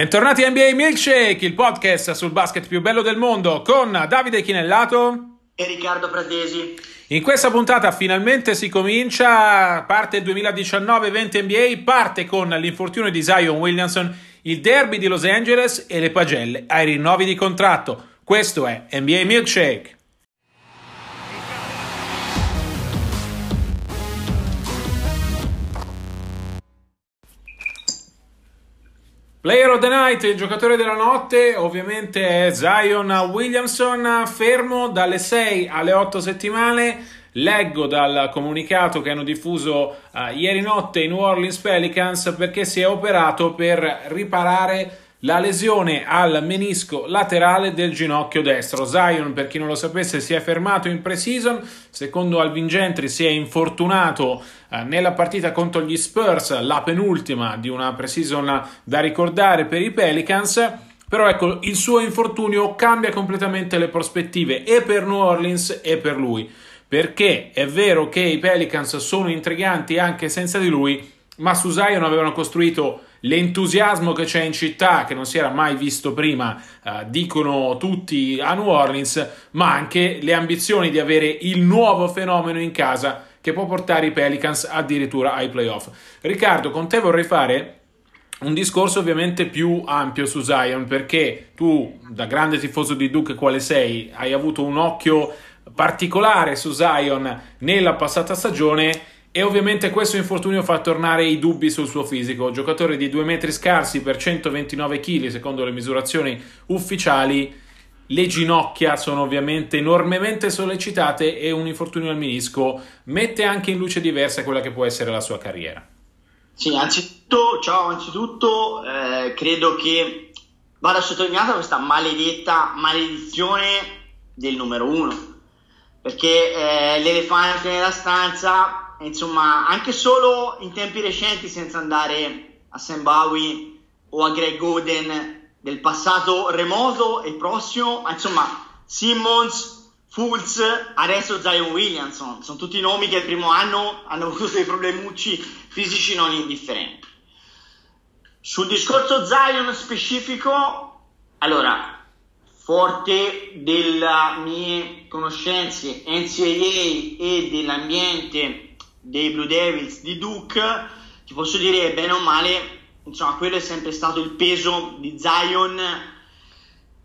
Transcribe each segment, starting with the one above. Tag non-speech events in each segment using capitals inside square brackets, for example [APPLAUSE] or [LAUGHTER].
Bentornati a NBA Milkshake, il podcast sul basket più bello del mondo con Davide Chinellato e Riccardo Pratesi. In questa puntata finalmente si comincia, parte il 2019-20 NBA, parte con l'infortunio di Zion Williamson, il derby di Los Angeles e le pagelle ai rinnovi di contratto. Questo è NBA Milkshake. Player of the Night, il giocatore della notte, ovviamente è Zion Williamson, fermo dalle 6 alle 8 settimane. Leggo dal comunicato che hanno diffuso uh, ieri notte i New Orleans Pelicans perché si è operato per riparare la lesione al menisco laterale del ginocchio destro. Zion, per chi non lo sapesse, si è fermato in pre-season. Secondo Alvin Gentry, si è infortunato eh, nella partita contro gli Spurs, la penultima di una pre-season da ricordare per i Pelicans. Però ecco, il suo infortunio cambia completamente le prospettive e per New Orleans e per lui. Perché è vero che i Pelicans sono intriganti anche senza di lui, ma su Zion avevano costruito l'entusiasmo che c'è in città, che non si era mai visto prima, eh, dicono tutti a New Orleans, ma anche le ambizioni di avere il nuovo fenomeno in casa che può portare i Pelicans addirittura ai playoff. Riccardo, con te vorrei fare un discorso ovviamente più ampio su Zion perché tu, da grande tifoso di Duke quale sei, hai avuto un occhio particolare su Zion nella passata stagione e ovviamente questo infortunio fa tornare i dubbi sul suo fisico. Giocatore di 2 metri scarsi per 129 kg secondo le misurazioni ufficiali. Le ginocchia sono ovviamente enormemente sollecitate e un infortunio al menisco mette anche in luce diversa quella che può essere la sua carriera. Sì, anzitutto, ciao, anzitutto eh, credo che vada sottolineata questa maledetta maledizione del numero uno perché eh, l'elefante nella stanza insomma, anche solo in tempi recenti, senza andare a Sam Bowie o a Greg Oden del passato remoto e prossimo, insomma, Simmons, Fultz, adesso Zion Williamson, sono tutti nomi che il primo anno hanno avuto dei problemucci fisici non indifferenti. Sul discorso Zion specifico, allora, forte delle mie conoscenze NCAA e dell'ambiente dei Blue Devils di Duke, ti posso dire bene o male, insomma, quello è sempre stato il peso di Zion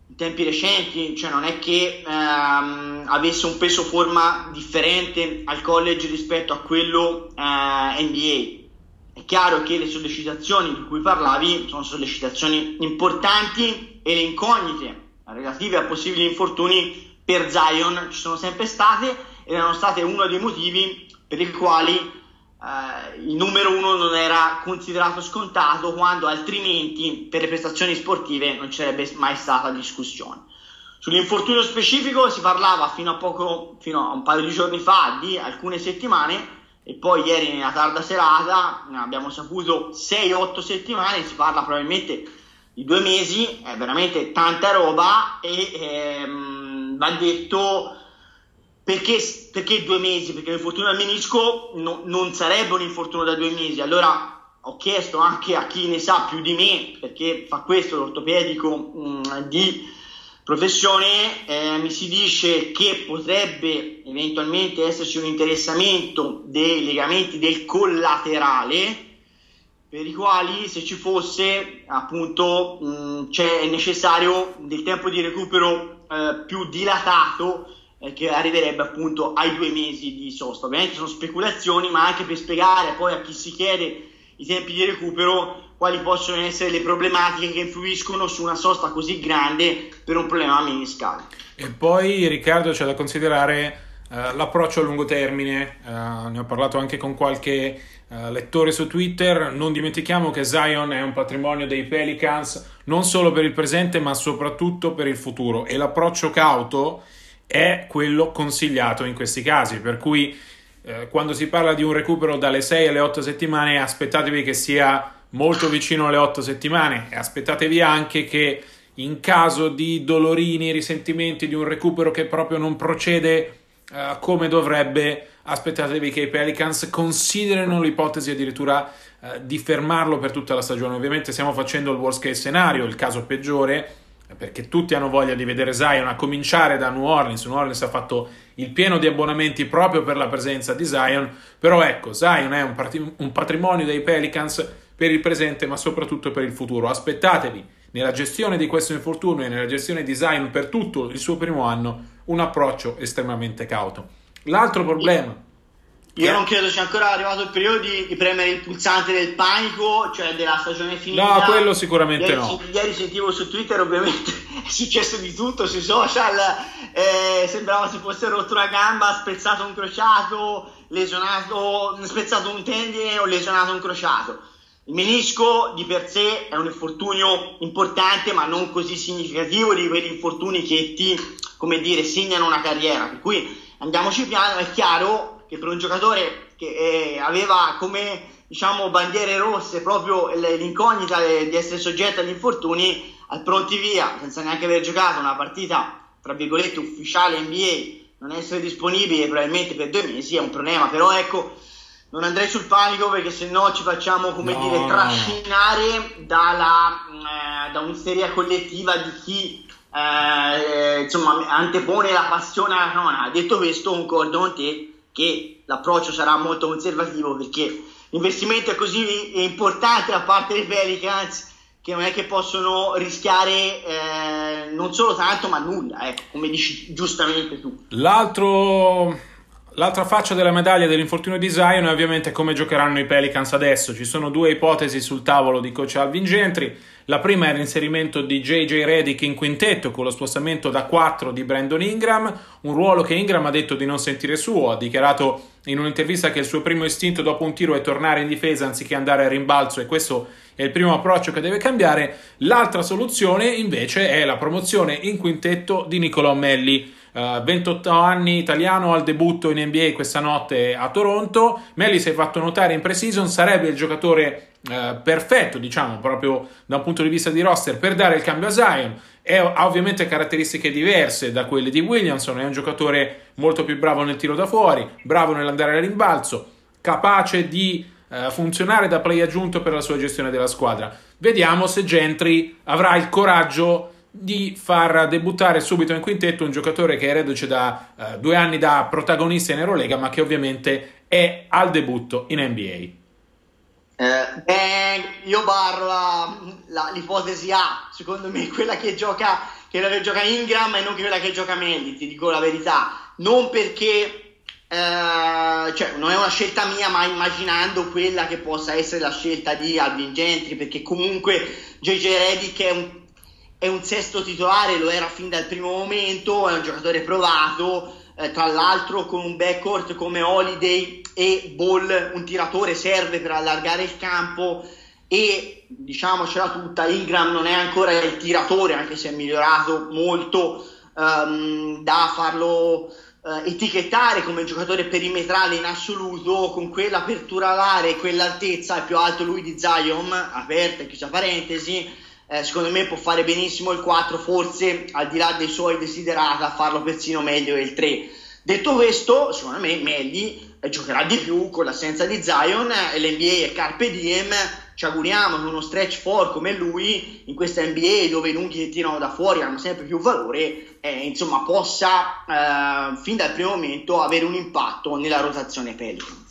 in tempi recenti, cioè non è che ehm, avesse un peso forma differente al college rispetto a quello eh, NBA. È chiaro che le sollecitazioni di cui parlavi sono sollecitazioni importanti e le incognite relative a possibili infortuni per Zion ci sono sempre state ed erano state uno dei motivi per i quali eh, il numero uno non era considerato scontato quando altrimenti per le prestazioni sportive non sarebbe mai stata discussione. Sull'infortunio specifico si parlava fino a, poco, fino a un paio di giorni fa di alcune settimane e poi ieri nella tarda serata abbiamo saputo 6-8 settimane, si parla probabilmente di due mesi, è veramente tanta roba e ehm, va detto perché, perché due mesi? Perché l'infortunio al menisco no, non sarebbe un infortunio da due mesi. Allora ho chiesto anche a chi ne sa più di me, perché fa questo l'ortopedico mh, di professione, eh, mi si dice che potrebbe eventualmente esserci un interessamento dei legamenti del collaterale, per i quali se ci fosse appunto mh, è necessario del tempo di recupero eh, più dilatato che arriverebbe appunto ai due mesi di sosta. Ovviamente sono speculazioni, ma anche per spiegare poi a chi si chiede i tempi di recupero quali possono essere le problematiche che influiscono su una sosta così grande per un problema meniscale. E poi Riccardo c'è da considerare uh, l'approccio a lungo termine, uh, ne ho parlato anche con qualche uh, lettore su Twitter, non dimentichiamo che Zion è un patrimonio dei Pelicans non solo per il presente ma soprattutto per il futuro e l'approccio cauto è quello consigliato in questi casi, per cui eh, quando si parla di un recupero dalle 6 alle 8 settimane aspettatevi che sia molto vicino alle 8 settimane e aspettatevi anche che in caso di dolorini, risentimenti di un recupero che proprio non procede uh, come dovrebbe, aspettatevi che i Pelicans considerino l'ipotesi addirittura uh, di fermarlo per tutta la stagione. Ovviamente stiamo facendo il worst case scenario, il caso peggiore, perché tutti hanno voglia di vedere Zion, a cominciare da New Orleans. New Orleans ha fatto il pieno di abbonamenti proprio per la presenza di Zion, però ecco, Zion è un, part- un patrimonio dei Pelicans per il presente, ma soprattutto per il futuro. Aspettatevi nella gestione di questo infortunio e nella gestione di Zion per tutto il suo primo anno un approccio estremamente cauto. L'altro problema io non credo sia ancora arrivato il periodo di, di, premere il pulsante del panico, cioè della stagione finita. No, quello sicuramente ieri, no. Ieri sentivo su Twitter, ovviamente [LAUGHS] è successo di tutto sui social. Eh, sembrava si fosse rotto una gamba, spezzato un crociato, lesionato, spezzato un tendine o lesionato un crociato. Il menisco di per sé è un infortunio importante, ma non così significativo di quegli infortuni che ti, come dire, segnano una carriera. Per cui andiamoci piano, è chiaro che per un giocatore che eh, aveva come diciamo bandiere rosse proprio l'incognita di essere soggetto agli infortuni al pronti via senza neanche aver giocato una partita tra virgolette ufficiale NBA non essere disponibile probabilmente per due mesi è un problema però ecco non andrei sul panico perché se no ci facciamo come no. dire trascinare dalla, eh, da un'isteria collettiva di chi eh, insomma antepone la passione alla cronaca detto questo concordo con te che l'approccio sarà molto conservativo perché l'investimento è così importante da parte dei Pelicans che non è che possono rischiare eh, non solo tanto ma nulla, ecco, come dici giustamente tu. L'altro L'altra faccia della medaglia dell'infortunio di Zion è ovviamente come giocheranno i Pelicans adesso. Ci sono due ipotesi sul tavolo di coach Alvin Gentry. La prima è l'inserimento di JJ Redick in quintetto con lo spostamento da 4 di Brandon Ingram, un ruolo che Ingram ha detto di non sentire suo, ha dichiarato in un'intervista che il suo primo istinto dopo un tiro è tornare in difesa anziché andare a rimbalzo e questo è il primo approccio che deve cambiare. L'altra soluzione invece è la promozione in quintetto di Nicolò Melli. Uh, 28 anni italiano al debutto in NBA questa notte a Toronto. Melli si è fatto notare in pre-season, sarebbe il giocatore uh, perfetto, diciamo, proprio da un punto di vista di roster per dare il cambio a Zion. È, ha ovviamente caratteristiche diverse da quelle di Williamson, è un giocatore molto più bravo nel tiro da fuori, bravo nell'andare al rimbalzo, capace di uh, funzionare da play aggiunto per la sua gestione della squadra. Vediamo se Gentry avrà il coraggio di far debuttare subito in quintetto un giocatore che è reduce da uh, due anni da protagonista in Eurolega, ma che ovviamente è al debutto in NBA. Eh, beh, io barro la, la, l'ipotesi A, secondo me quella che gioca, che gioca Ingram e non quella che gioca Melli, ti dico la verità. Non perché, eh, cioè, non è una scelta mia, ma immaginando quella che possa essere la scelta di Alvin Gentry, perché comunque JJ Redick è un è un sesto titolare, lo era fin dal primo momento, è un giocatore provato, eh, tra l'altro con un backcourt come Holiday e Ball, un tiratore serve per allargare il campo e diciamocela tutta, Ingram non è ancora il tiratore, anche se è migliorato molto um, da farlo uh, etichettare come giocatore perimetrale in assoluto, con quell'apertura all'area e quell'altezza, è più alto lui di Zion, aperta e chiusa parentesi, eh, secondo me può fare benissimo il 4, forse al di là dei suoi desiderata, farlo persino meglio il 3. Detto questo, secondo me Melli eh, giocherà di più con l'assenza di Zion e l'NBA è Carpe Diem. Ci auguriamo che uno stretch 4 come lui, in questa NBA dove i lunghi che tirano da fuori hanno sempre più valore, eh, insomma, possa eh, fin dal primo momento avere un impatto nella rotazione Pelican.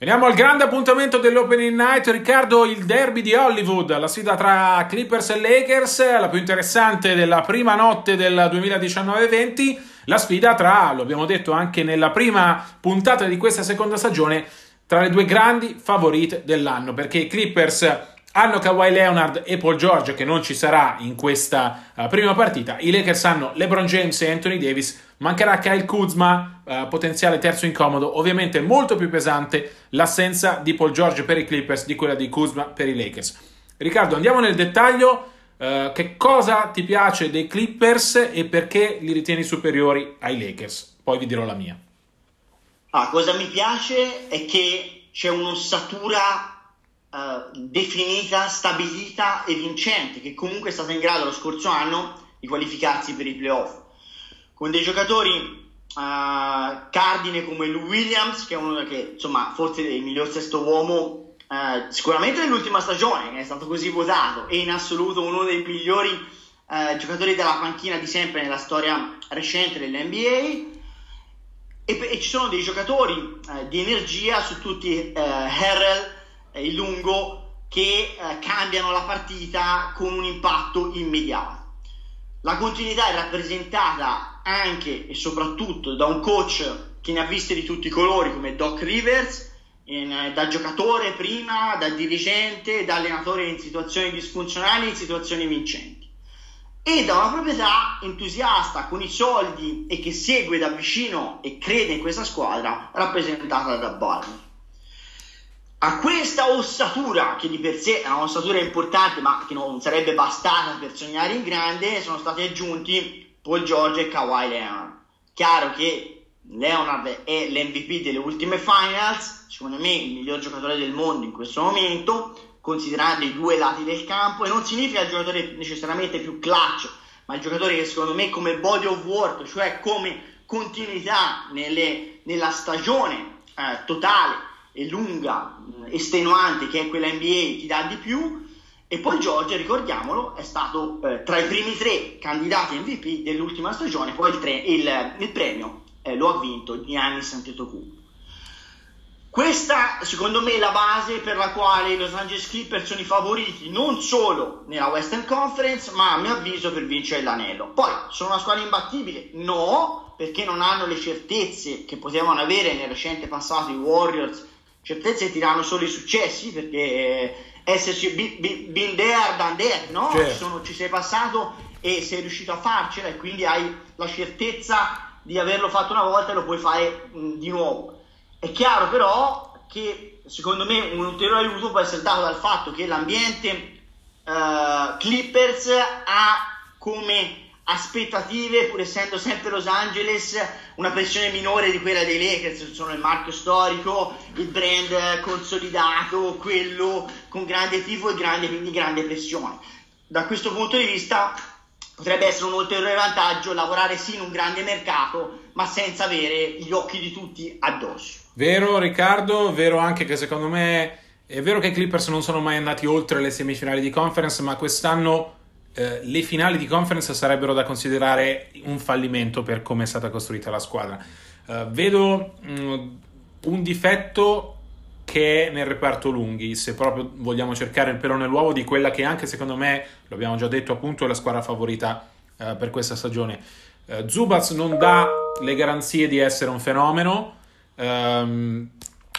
Veniamo al grande appuntamento dell'Opening Night, Riccardo, il derby di Hollywood, la sfida tra Clippers e Lakers, la più interessante della prima notte del 2019-20, la sfida tra, lo abbiamo detto anche nella prima puntata di questa seconda stagione, tra le due grandi favorite dell'anno, perché i Clippers hanno Kawhi Leonard e Paul George che non ci sarà in questa uh, prima partita, i Lakers hanno LeBron James e Anthony Davis Mancherà Kyle Kuzma, eh, potenziale terzo incomodo. Ovviamente molto più pesante l'assenza di Paul George per i Clippers di quella di Kuzma per i Lakers. Riccardo, andiamo nel dettaglio. Eh, che cosa ti piace dei Clippers e perché li ritieni superiori ai Lakers? Poi vi dirò la mia. Ah, cosa mi piace è che c'è un'ossatura uh, definita, stabilita e vincente, che comunque è stata in grado lo scorso anno di qualificarsi per i playoff. Con dei giocatori uh, cardine come Lou Williams, che è uno che insomma forse è il miglior sesto uomo Uh, sicuramente nell'ultima stagione che è stato così votato e in assoluto uno dei migliori uh, giocatori della panchina di sempre nella storia recente dell'NBA e, e ci sono dei giocatori di energia su tutti Harrell e il lungo che cambiano la partita con un impatto immediato la continuità è rappresentata anche e soprattutto da un coach che ne ha viste di tutti i colori come Doc Rivers in, eh, da giocatore prima, da dirigente, da allenatore in situazioni disfunzionali, in situazioni vincenti. E da una proprietà entusiasta con i soldi e che segue da vicino e crede in questa squadra rappresentata da Barney. A questa ossatura, che di per sé è una ossatura importante ma che non sarebbe bastata per sognare in grande, sono stati aggiunti Paul George e Kawhi Leonard. Chiaro che Leonard è l'MVP delle ultime finals, secondo me il miglior giocatore del mondo in questo momento, considerando i due lati del campo, e non significa il giocatore necessariamente più clutch, ma il giocatore che secondo me come body of work, cioè come continuità nelle, nella stagione eh, totale e lunga, estenuante che è quella NBA, ti dà di più. E poi Giorgio, ricordiamolo, è stato eh, tra i primi tre candidati MVP dell'ultima stagione, poi il, tre, il, il premio eh, lo ha vinto Giannis Antetokounmpo. Questa, secondo me, è la base per la quale i Los Angeles Clippers sono i favoriti non solo nella Western Conference, ma a mio avviso per vincere l'anello. Poi, sono una squadra imbattibile? No, perché non hanno le certezze che potevano avere nel recente passato i Warriors. Certezze ti danno solo i successi, perché eh, esserci been there, done there, no? Certo. Ci, sono, ci sei passato e sei riuscito a farcela e quindi hai la certezza di averlo fatto una volta e lo puoi fare mh, di nuovo. È chiaro però che secondo me un ulteriore aiuto può essere dato dal fatto che l'ambiente uh, Clippers ha come aspettative, pur essendo sempre Los Angeles, una pressione minore di quella dei Lakers, sono il marchio storico, il brand consolidato, quello con grande tifo e grande, quindi grande pressione. Da questo punto di vista potrebbe essere un ulteriore vantaggio lavorare sì in un grande mercato, ma senza avere gli occhi di tutti addosso. Vero Riccardo, vero anche che secondo me è vero che i Clippers non sono mai andati oltre le semifinali di conference, ma quest'anno eh, le finali di conference sarebbero da considerare un fallimento per come è stata costruita la squadra. Eh, vedo mh, mm, un difetto che è nel reparto lunghi, se proprio vogliamo cercare il pelo nell'uovo di quella che anche secondo me, lo abbiamo già detto appunto, è la squadra favorita eh, per questa stagione. Eh, Zubaz non dà le garanzie di essere un fenomeno, ehm,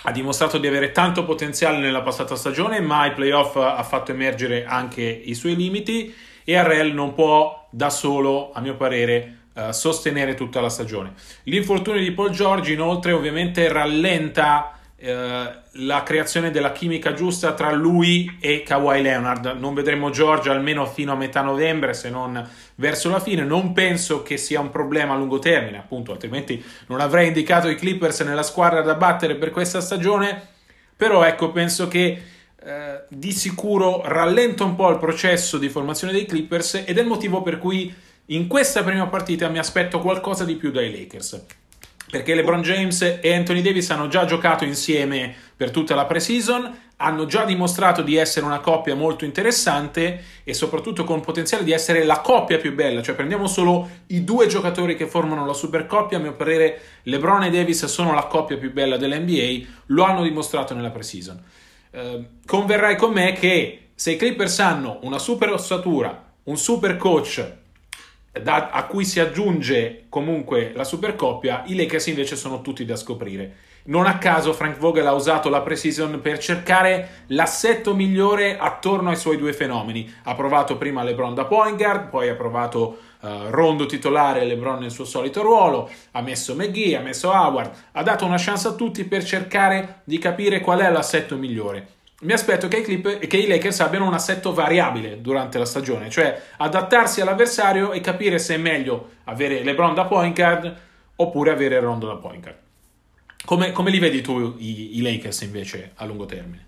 ha dimostrato di avere tanto potenziale nella passata stagione, ma ai playoff ha fatto emergere anche i suoi limiti e Arrel non può da solo, a mio parere, eh, sostenere tutta la stagione. L'infortunio di Paul George inoltre ovviamente rallenta eh, la creazione della chimica giusta tra lui e Kawhi Leonard. Non vedremo George almeno fino a metà novembre, se non verso la fine. Non penso che sia un problema a lungo termine, appunto, altrimenti non avrei indicato i Clippers nella squadra da battere per questa stagione. Però ecco, penso che eh, di sicuro rallenta un po' il processo di formazione dei Clippers ed è il motivo per cui in questa prima partita mi aspetto qualcosa di più dai Lakers perché LeBron James e Anthony Davis hanno già giocato insieme per tutta la pre-season, hanno già dimostrato di essere una coppia molto interessante e soprattutto con potenziale di essere la coppia più bella, cioè prendiamo solo i due giocatori che formano la super coppia, a mio parere LeBron e Davis sono la coppia più bella dell'NBA, lo hanno dimostrato nella pre-season. Eh, converrai con me che se i Clippers hanno una super ossatura, un super coach da, a cui si aggiunge comunque la supercoppia, i Lakers invece sono tutti da scoprire. Non a caso Frank Vogel ha usato la pre-season per cercare l'assetto migliore attorno ai suoi due fenomeni. Ha provato prima LeBron da point guard, poi ha provato uh, Rondo titolare LeBron nel suo solito ruolo, ha messo McGee, ha messo Howard, ha dato una chance a tutti per cercare di capire qual è l'assetto migliore mi aspetto che i, clip, che i, Lakers abbiano un assetto variabile durante la stagione, cioè adattarsi all'avversario e capire se è meglio avere LeBron da point guard oppure avere Rondo da point guard. Come, come li vedi tu i, i, Lakers invece a lungo termine?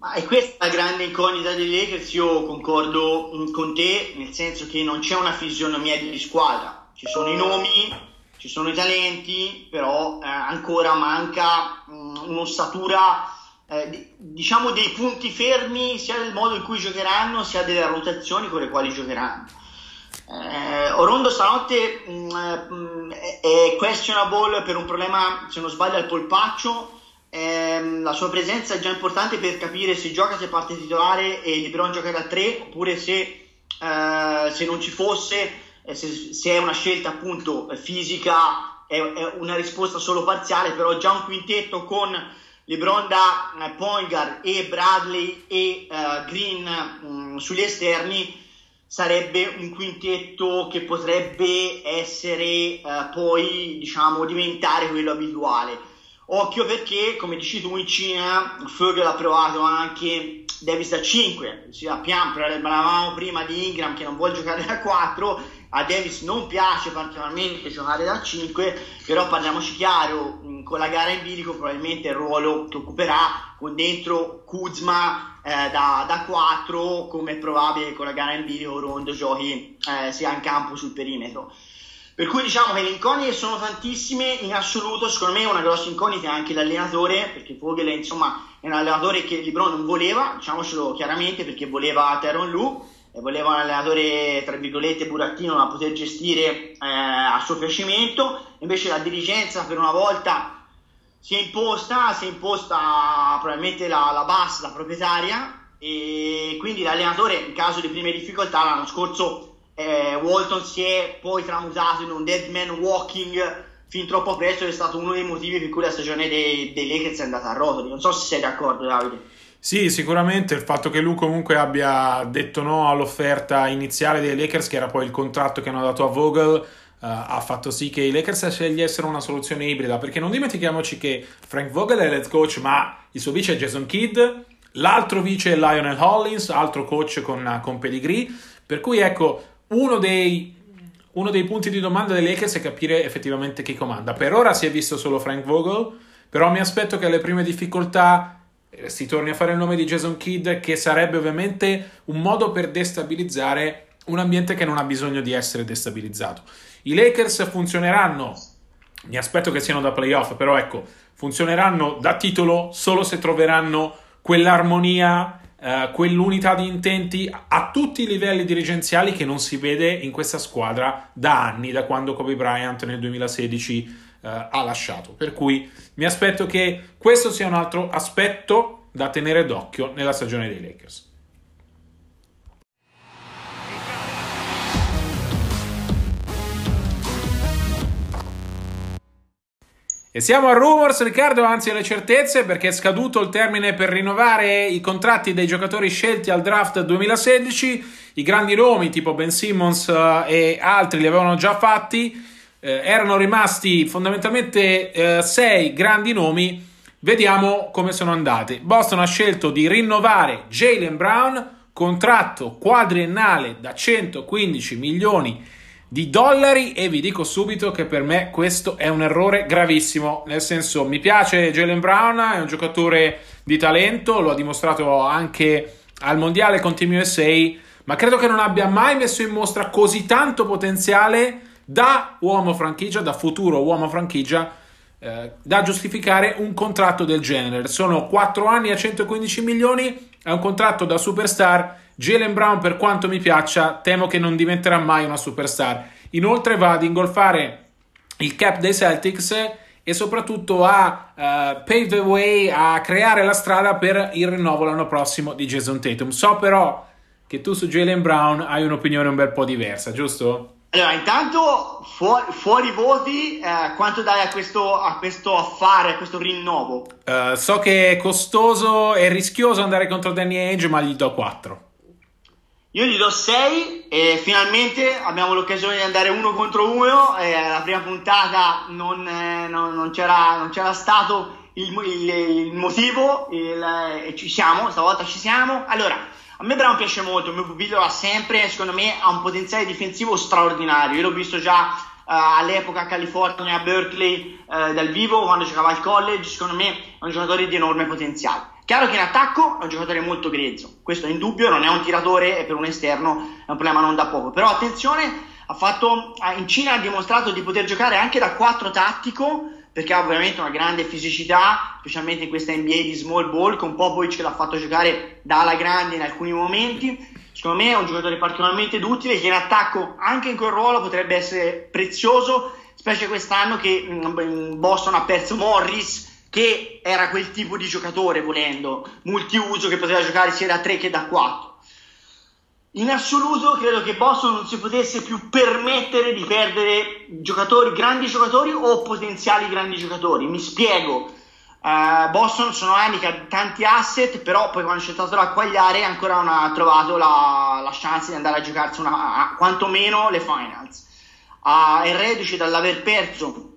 Ma è questa la grande incognita dei Lakers, io concordo mm, con te, nel senso che non c'è una fisionomia di squadra, ci sono i nomi, ci sono i talenti, però eh, ancora manca mh, mm, un'ossatura, eh, diciamo dei punti fermi sia del modo in cui giocheranno sia delle rotazioni con le quali giocheranno. Eh, Orondo stanotte mh, mm, è questionable per un problema, se non sbaglio, al polpaccio ehm, la sua presenza è già importante per capire se gioca se parte titolare e LeBron gioca da 3 oppure se, eh, se non ci fosse, eh, se, se, è una scelta appunto fisica, è, è, una risposta solo parziale, però già un quintetto con LeBron da eh, Poingar e Bradley e eh, Green mh, mm, sugli esterni sarebbe un quintetto che potrebbe essere eh, poi diciamo diventare quello abituale Occhio perché, come dici tu, in Cina Fogel ha provato anche Davis da 5, sappiamo, parlavamo prima di Ingram che non vuole giocare da 4, a Davis non piace particolarmente giocare da 5, però parliamoci chiaro, con la gara in bilico probabilmente il ruolo che occuperà con dentro Kuzma eh, da, da, 4, come è probabile con la gara in bilico Rondo giochi eh, sia in campo sul perimetro. Per cui diciamo che le incognite sono tantissime, in assoluto secondo me una grossa incognita è anche l'allenatore, perché Vogel è, insomma, è un allenatore che Libron non voleva, diciamocelo chiaramente, perché voleva Teron Lu, voleva un allenatore, tra virgolette, burattino da poter gestire eh, a suo piacimento, invece la dirigenza per una volta si è imposta, si è imposta probabilmente la, la bassa, la proprietaria, e quindi l'allenatore in caso di prime difficoltà l'anno scorso eh, Walton si è poi tramutato in un dead man walking fin troppo presto ed è stato uno dei motivi per cui la stagione dei, dei Lakers è andata a rotoli. Non so se sei d'accordo, Davide. Sì, sicuramente il fatto che lui comunque abbia detto no all'offerta iniziale dei Lakers, che era poi il contratto che hanno dato a Vogel, Uh, ha fatto sì che i Lakers scegliessero una soluzione ibrida, perché non dimentichiamoci che Frank Vogel è l'head coach, ma il suo vice è Jason Kidd, l'altro vice è Lionel Hollins, altro coach con, con pedigree, per cui ecco, uno dei, uno dei punti di domanda dei Lakers è capire effettivamente chi comanda. Per ora si è visto solo Frank Vogel, però mi aspetto che alle prime difficoltà eh, si torni a fare il nome di Jason Kidd, che sarebbe ovviamente un modo per destabilizzare un ambiente che non ha bisogno di essere destabilizzato. I Lakers funzioneranno, mi aspetto che siano da playoff, però ecco, funzioneranno da titolo solo se troveranno quell'armonia eh, quell'unità di intenti a tutti i livelli dirigenziali che non si vede in questa squadra da anni, da quando Kobe Bryant nel 2016 uh, eh, ha lasciato. Per cui mi aspetto che questo sia un altro aspetto da tenere d'occhio nella stagione dei Lakers. E siamo a rumors, Riccardo, anzi alle certezze, perché è scaduto il termine per rinnovare i contratti dei giocatori scelti al draft 2016. I grandi nomi, tipo Ben Simmons uh, e altri, li avevano già fatti. Eh, erano rimasti fondamentalmente eh, sei grandi nomi. Vediamo come sono andati. Boston ha scelto di rinnovare Jalen Brown, contratto quadriennale da 115 milioni di di dollari e vi dico subito che per me questo è un errore gravissimo, nel senso mi piace Jalen Brown, è un giocatore di talento, lo ha dimostrato anche al mondiale con Team USA, ma credo che non abbia mai messo in mostra così tanto potenziale da uomo franchigia, da futuro uomo franchigia, eh, da giustificare un contratto del genere. Sono 4 anni a 115 milioni, è un contratto da superstar Jalen Brown, per quanto mi piaccia, temo che non diventerà mai una superstar. Inoltre va ad ingolfare il cap dei Celtics e soprattutto a uh, pave the way, a creare la strada per il rinnovo l'anno prossimo di Jason Tatum. So però che tu su Jalen Brown hai un'opinione un bel po' diversa, giusto? Allora, intanto fuori, fuori voti, eh, quanto dai a questo, a questo, affare, a questo rinnovo? Uh, so che è costoso e rischioso andare contro Danny Age, ma gli do 4. Io gli do 6 e finalmente abbiamo l'occasione di andare uno contro uno. Eh, la prima puntata non, eh, non, non, c'era, non, c'era, stato il, il, il motivo eh, e ci siamo, stavolta ci siamo. Allora, a me Brown piace molto, il mio pupillo l'ha sempre, secondo me ha un potenziale difensivo straordinario. Io l'ho visto già uh, all'epoca a California, a Berkeley, uh, dal vivo, quando giocava al college, secondo me è un giocatore di enorme potenziale Chiaro che in attacco è un giocatore molto grezzo, questo è indubbio, non è un tiratore e per un esterno è un problema non da poco. Però attenzione, fatto, in Cina ha dimostrato di poter giocare anche da 4 tattico, perché ha ovviamente una grande fisicità, specialmente in questa NBA di small ball, con Popovic che l'ha fatto giocare da ala grande in alcuni momenti. Secondo me è un giocatore particolarmente utile che in attacco, anche in quel ruolo, potrebbe essere prezioso, specie quest'anno che mm, Boston ha perso Morris, che era quel tipo di giocatore volendo, multiuso che poteva giocare sia da 3 che da 4. In assoluto credo che Boston non si potesse più permettere di perdere giocatori, grandi giocatori o potenziali grandi giocatori. Mi spiego. Uh, Boston sono anni che ha tanti asset, però poi quando c'è stato da quagliare ancora non ha trovato la, la chance di andare a giocarsi una, quantomeno le finals. Uh, è reduce dall'aver perso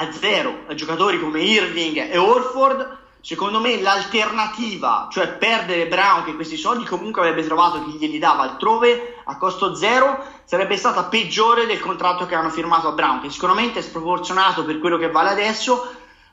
a zero a giocatori come Irving e Orford, secondo me l'alternativa, cioè perdere Brown che questi soldi comunque avrebbe trovato chi glieli dava altrove a costo zero, sarebbe stata peggiore del contratto che hanno firmato a Brown, che sicuramente è sproporzionato per quello che vale adesso,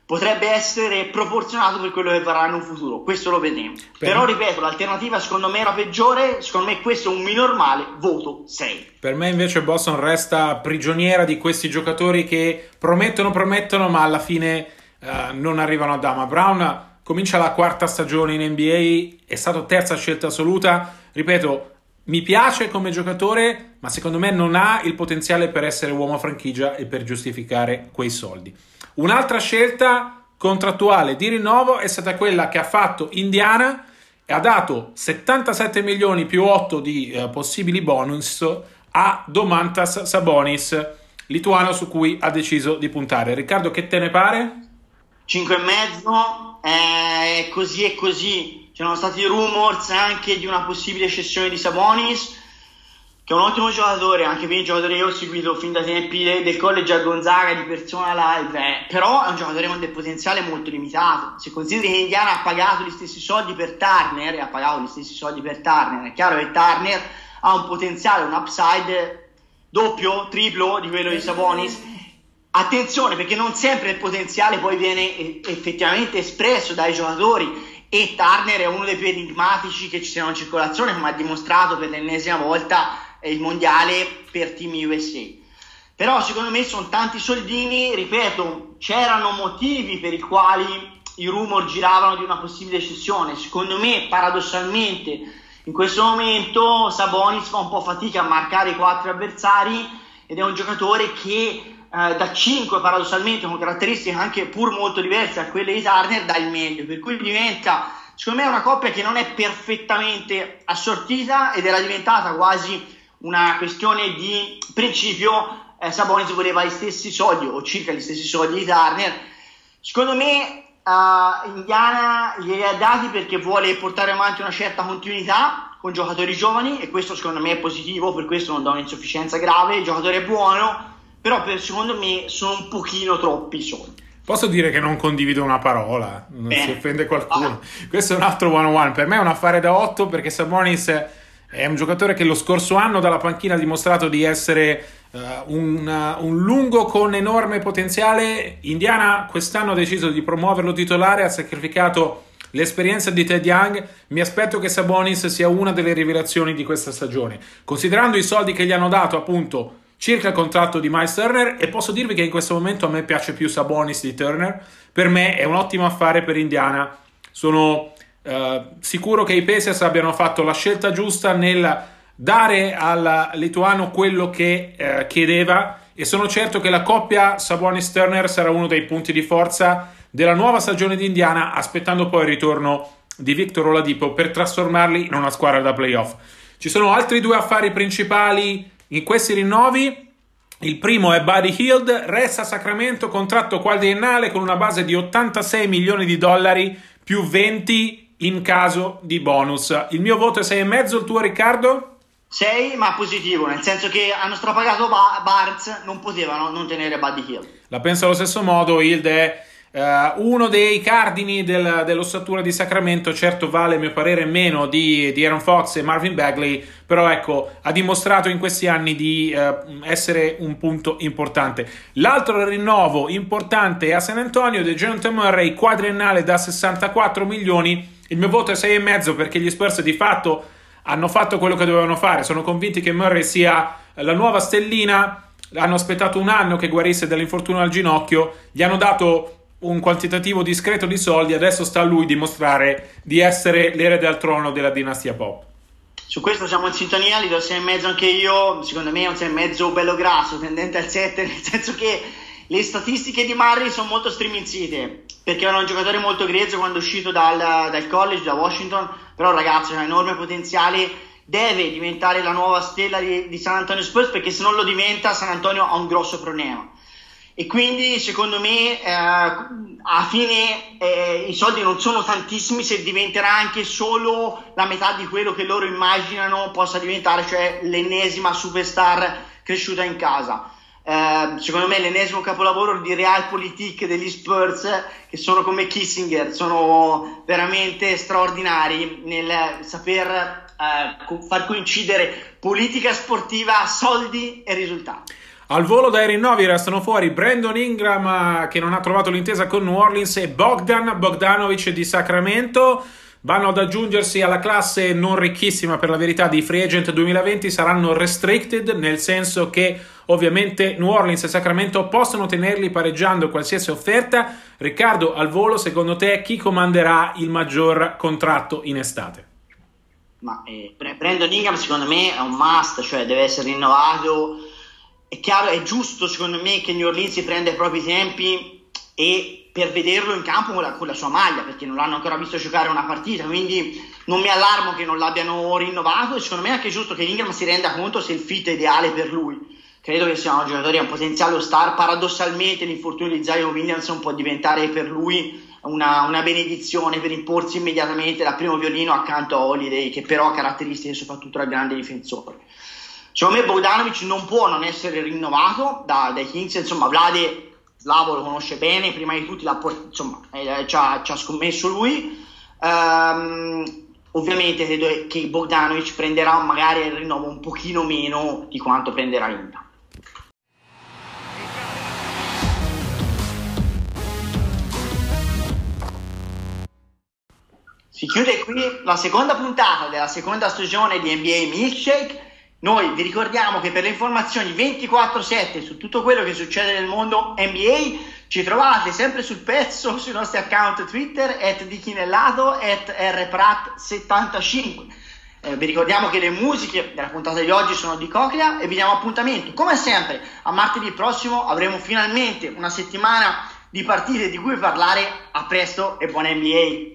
potrebbe essere proporzionato per quello che varrà in un futuro. Questo lo vedremo. Bene. Però ripeto, l'alternativa secondo me era peggiore. Secondo me questo è un minor male. Voto 6. Per me invece Boston resta prigioniera di questi giocatori che promettono, promettono, ma alla fine uh, non arrivano a dama. Brown comincia la quarta stagione in NBA, è stato terza scelta assoluta. Ripeto, mi piace come giocatore, ma secondo me non ha il potenziale per essere uomo franchigia e per giustificare quei soldi. Un'altra scelta contrattuale di rinnovo è stata quella che ha fatto Indiana e ha dato 77 milioni più 8 di eh, possibili bonus a Domantas Sabonis, lituano su cui ha deciso di puntare. Riccardo, che te ne pare? 5 e mezzo, è così e così. C'erano stati rumors anche di una possibile cessione di Sabonis che è un ottimo giocatore, anche per i giocatori che ho seguito fin da tempi del college a Gonzaga di persona live, eh, però è un giocatore con del potenziale molto limitato. Se consideri che Indiana ha pagato gli stessi soldi per Turner, ha pagato gli stessi soldi per Turner, è chiaro che Turner ha un potenziale, un upside doppio, triplo di quello di Sabonis. Attenzione perché non sempre il potenziale poi viene effettivamente espresso dai giocatori e Turner è uno dei più enigmatici che ci siano in circolazione, come ha dimostrato per l'ennesima volta il mondiale per Team USA. Però secondo me sono tanti soldini, ripeto, c'erano motivi per i quali i rumor giravano di una possibile cessione. Secondo me, paradossalmente, in questo momento Sabonis fa un po' fatica a marcare i quattro avversari ed è un giocatore che eh, da 5 paradossalmente con caratteristiche anche pur molto diverse a quelle di Turner dà il meglio, per cui diventa secondo me una coppia che non è perfettamente assortita ed era diventata quasi una questione di principio, eh, Sabonis voleva gli stessi soldi o circa gli stessi soldi di Turner. Secondo me uh, Indiana glieli ha dati perché vuole portare avanti una certa continuità con giocatori giovani e questo secondo me è positivo, per questo non dà un'insufficienza grave, il giocatore è buono, però per, secondo me sono un pochino troppi soldi. Posso dire che non condivido una parola, non Beh. si offende qualcuno. Ah. Questo è un altro one-on-one, per me è un affare da 8 perché Sabonis è un giocatore che lo scorso anno dalla panchina ha dimostrato di essere uh, un, uh, un, lungo con enorme potenziale. Indiana quest'anno ha deciso di promuoverlo titolare, ha sacrificato l'esperienza di Ted Young. Mi aspetto che Sabonis sia una delle rivelazioni di questa stagione. Considerando i soldi che gli hanno dato, appunto, circa il contratto di Miles Turner, e posso dirvi che in questo momento a me piace più Sabonis di Turner. Per me è un ottimo affare per Indiana. Sono eh, sicuro che i Pacers abbiano fatto la scelta giusta nel dare al lituano quello che uh, chiedeva e sono certo che la coppia Sabonis-Turner sarà uno dei punti di forza della nuova stagione di Indiana aspettando poi il ritorno di Victor Oladipo per trasformarli in una squadra da playoff. Ci sono altri due affari principali in questi rinnovi. Il primo è Buddy Hield, resta a Sacramento, contratto quadriennale con una base di 86 milioni di dollari più 20 in caso di bonus. Il mio voto è 6,5, il tuo Riccardo? 6, ma positivo, nel senso che hanno strapagato ba- Barnes, non potevano non tenere Buddy Hill. La penso allo stesso modo, Hild è Uh, uno dei cardini del, dell'ossatura di Sacramento, certo vale a mio parere meno di, di, Aaron Fox e Marvin Bagley, però ecco, ha dimostrato in questi anni di uh, essere un punto importante. L'altro rinnovo importante è a San Antonio, di Jonathan Murray, quadriennale da 64 milioni il mio voto è 6,5 perché gli Spurs di fatto hanno fatto quello che dovevano fare. Sono convinti che Murray sia la nuova stellina. Hanno aspettato un anno che guarisse dall'infortunio al ginocchio, gli hanno dato un quantitativo discreto di soldi, adesso sta a lui dimostrare di essere l'erede al trono della dinastia Pop. Su questo siamo in sintonia, gli do 6,5 anche io, secondo me è un 6,5 bello grasso, tendente al 7, [LAUGHS] nel senso che le statistiche di Murray sono molto striminzite, perché era un giocatore molto grezzo quando è uscito dal, dal college, da Washington, però ragazzi ha un enorme potenziale, deve diventare la nuova stella di, di San Antonio Spurs, perché se non lo diventa San Antonio ha un grosso problema e quindi secondo me eh, alla fine eh, i soldi non sono tantissimi se diventerà anche solo la metà di quello che loro immaginano possa diventare, cioè l'ennesima superstar cresciuta in casa. Eh, secondo me l'ennesimo capolavoro di realpolitik degli Spurs che sono come Kissinger, sono veramente straordinari nel saper eh, far coincidere politica sportiva, soldi e risultati. Al volo dai rinnovi restano fuori Brandon Ingram che non ha trovato l'intesa con New Orleans e Bogdan Bogdanovic di Sacramento. Vanno ad aggiungersi alla classe non ricchissima per la verità di Free Agent 2020, saranno restricted nel senso che ovviamente New Orleans e Sacramento possono tenerli pareggiando qualsiasi offerta. Riccardo, al volo, secondo te chi comanderà il maggior contratto in estate? Ma eh, Brandon Ingram secondo me è un must, cioè deve essere rinnovato è chiaro, è giusto secondo me che New Orleans si prenda i propri tempi e per vederlo in campo con la, con la, sua maglia, perché non l'hanno ancora visto giocare una partita, quindi non mi allarmo che non l'abbiano rinnovato e secondo me è anche giusto che Ingram si renda conto se il fit è ideale per lui. Credo che sia un giocatore a un potenziale star, paradossalmente l'infortunio di Zion Williamson può diventare per lui una, una, benedizione per imporsi immediatamente da primo violino accanto a Holiday, che però ha caratteristiche soprattutto da grande difensore. Secondo me Bogdanovic non può non essere rinnovato da, dai Kings, insomma Vlade Slavo lo conosce bene, prima di tutti insomma, eh, ci, ha, ci, ha, scommesso lui. Um, ovviamente credo che Bogdanovic prenderà magari il rinnovo un pochino meno di quanto prenderà Inter. Si chiude qui la seconda puntata della seconda stagione di NBA Milkshake. Noi vi ricordiamo che per le informazioni 24/7 su tutto quello che succede nel mondo NBA ci trovate sempre sul pezzo sui nostri account Twitter at dichinellato at rprat75 eh, vi ricordiamo che le musiche della puntata di oggi sono di Coclea e vi diamo appuntamento. Come sempre a martedì prossimo avremo finalmente una settimana di partite di cui parlare. A presto e buona NBA